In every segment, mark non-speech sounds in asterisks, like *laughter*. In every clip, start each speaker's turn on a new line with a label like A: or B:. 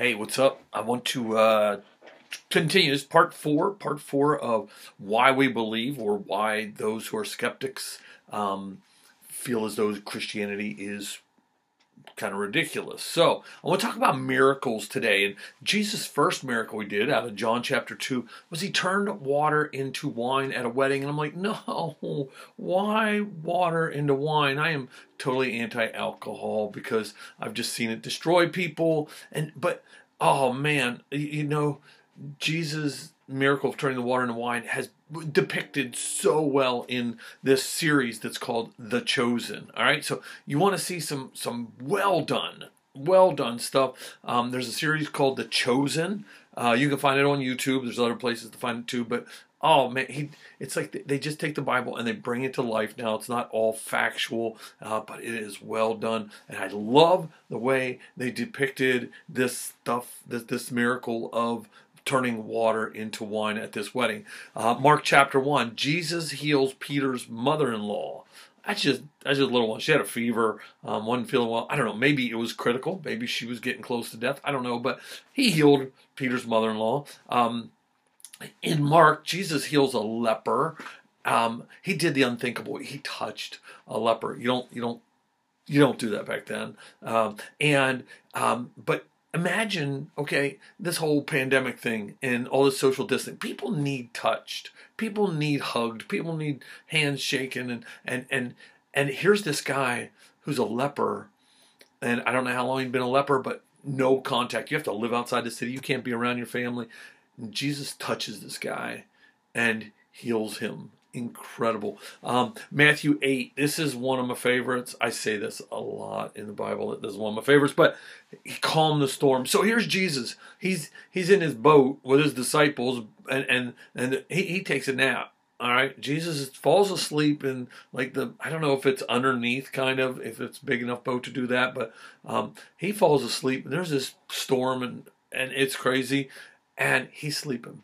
A: Hey, what's up? I want to uh, continue this part four, part four of why we believe or why those who are skeptics um, feel as though Christianity is kind of ridiculous. So I want to talk about miracles today. And Jesus' first miracle he did out of John chapter 2 was he turned water into wine at a wedding. And I'm like, no, why water into wine? I am totally anti-alcohol because I've just seen it destroy people. And but oh man, you know, Jesus' miracle of turning the water into wine has depicted so well in this series that's called The Chosen. All right, so you want to see some some well done, well done stuff. Um, there's a series called The Chosen. Uh, you can find it on YouTube. There's other places to find it too, but oh man, he it's like they just take the Bible and they bring it to life. Now it's not all factual, uh, but it is well done, and I love the way they depicted this stuff, this this miracle of turning water into wine at this wedding. Uh, Mark chapter 1, Jesus heals Peter's mother in law. That's just that's just a little one. She had a fever, um, wasn't feeling well. I don't know. Maybe it was critical. Maybe she was getting close to death. I don't know. But he healed Peter's mother-in-law. Um, in Mark, Jesus heals a leper. Um, he did the unthinkable. He touched a leper. You don't you don't you don't do that back then. Um, and um, but imagine, okay, this whole pandemic thing and all this social distancing. People need touched. People need hugged. People need hands shaken. And and and and here's this guy who's a leper, and I don't know how long he's been a leper, but no contact. You have to live outside the city. You can't be around your family. And Jesus touches this guy and heals him incredible. Um, Matthew 8, this is one of my favorites. I say this a lot in the Bible. This is one of my favorites, but he calmed the storm. So here's Jesus. He's he's in his boat with his disciples and and, and he, he takes a nap. All right, Jesus falls asleep in like the I don't know if it's underneath kind of if it's big enough boat to do that, but um, he falls asleep. And there's this storm and and it's crazy, and he's sleeping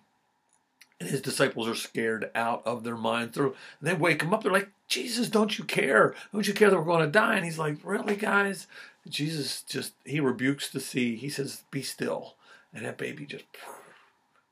A: and his disciples are scared out of their minds. They're, they wake him up. They're like, Jesus, don't you care? Don't you care that we're going to die? And he's like, Really, guys? Jesus just, he rebukes the sea. He says, Be still. And that baby just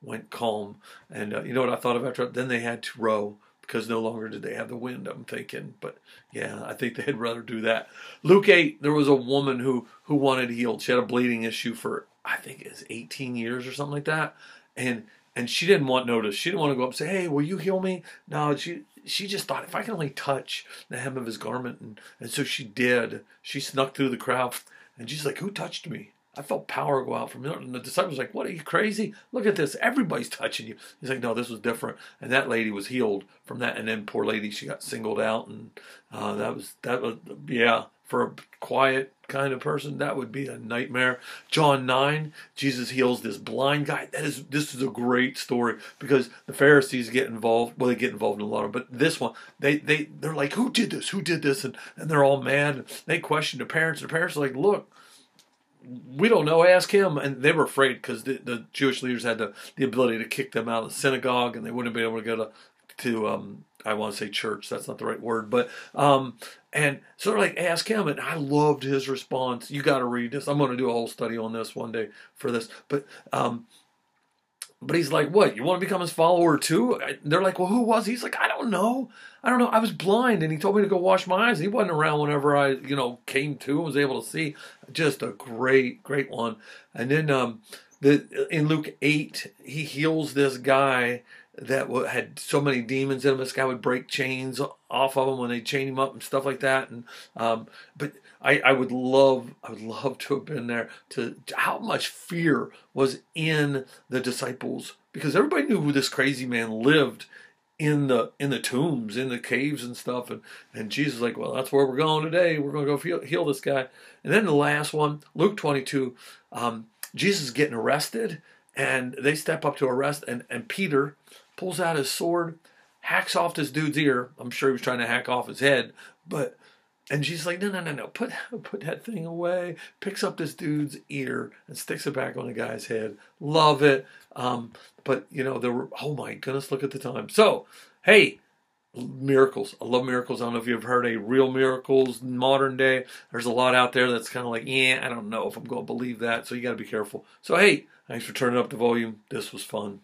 A: went calm. And uh, you know what I thought of after? Then they had to row because no longer did they have the wind, I'm thinking. But yeah, I think *laughs* they'd rather do that. Luke 8, there was a woman who, who wanted healed. She had a bleeding issue for, I think it's 18 years or something like that. And and she didn't want notice. She didn't want to go up and say, "Hey, will you heal me?" No, she she just thought if I can only touch the hem of his garment, and and so she did. She snuck through the crowd, and she's like, "Who touched me?" I felt power go out from him. And the disciples like, "What are you crazy? Look at this! Everybody's touching you." He's like, "No, this was different." And that lady was healed from that. And then poor lady, she got singled out, and uh, that was that was yeah for a quiet kind of person that would be a nightmare. John 9 jesus heals this blind guy. That is this is a great story because the pharisees get involved well they get involved in a lot of but this one they they they're like who did this? Who did this? And, and they're all mad. And they question the parents. The parents are like look we don't know. Ask him. And they were afraid because the, the jewish leaders had the, the ability to kick them out of the synagogue and they wouldn't be able to go to to um, I want to say church. That's not the right word, but um, and sort of like ask him, and I loved his response. You got to read this. I'm going to do a whole study on this one day for this, but um, but he's like, what? You want to become his follower too? They're like, well, who was he? He's like, I don't know. I don't know. I was blind, and he told me to go wash my eyes. He wasn't around whenever I, you know, came to and was able to see. Just a great, great one. And then um, the in Luke eight, he heals this guy that had so many demons in him. This guy would break chains off of him when they chain him up and stuff like that. And um, but I, I would love, I would love to have been there to how much fear was in the disciples because everybody knew who this crazy man lived in the in the tombs, in the caves and stuff. And and Jesus like, well, that's where we're going today. We're going to go heal, heal this guy. And then the last one, Luke twenty two, um, Jesus is getting arrested, and they step up to arrest, and and Peter pulls out his sword, hacks off this dude's ear. I'm sure he was trying to hack off his head, but and she's like, no, no, no, no, put *laughs* put that thing away. Picks up this dude's ear and sticks it back on the guy's head. Love it. Um, but you know, there were oh my goodness, look at the time. So, hey, miracles. I love miracles. I don't know if you've heard a real miracles modern day. There's a lot out there that's kind of like, yeah, I don't know if I'm going to believe that. So you got to be careful. So, hey, thanks for turning up the volume. This was fun.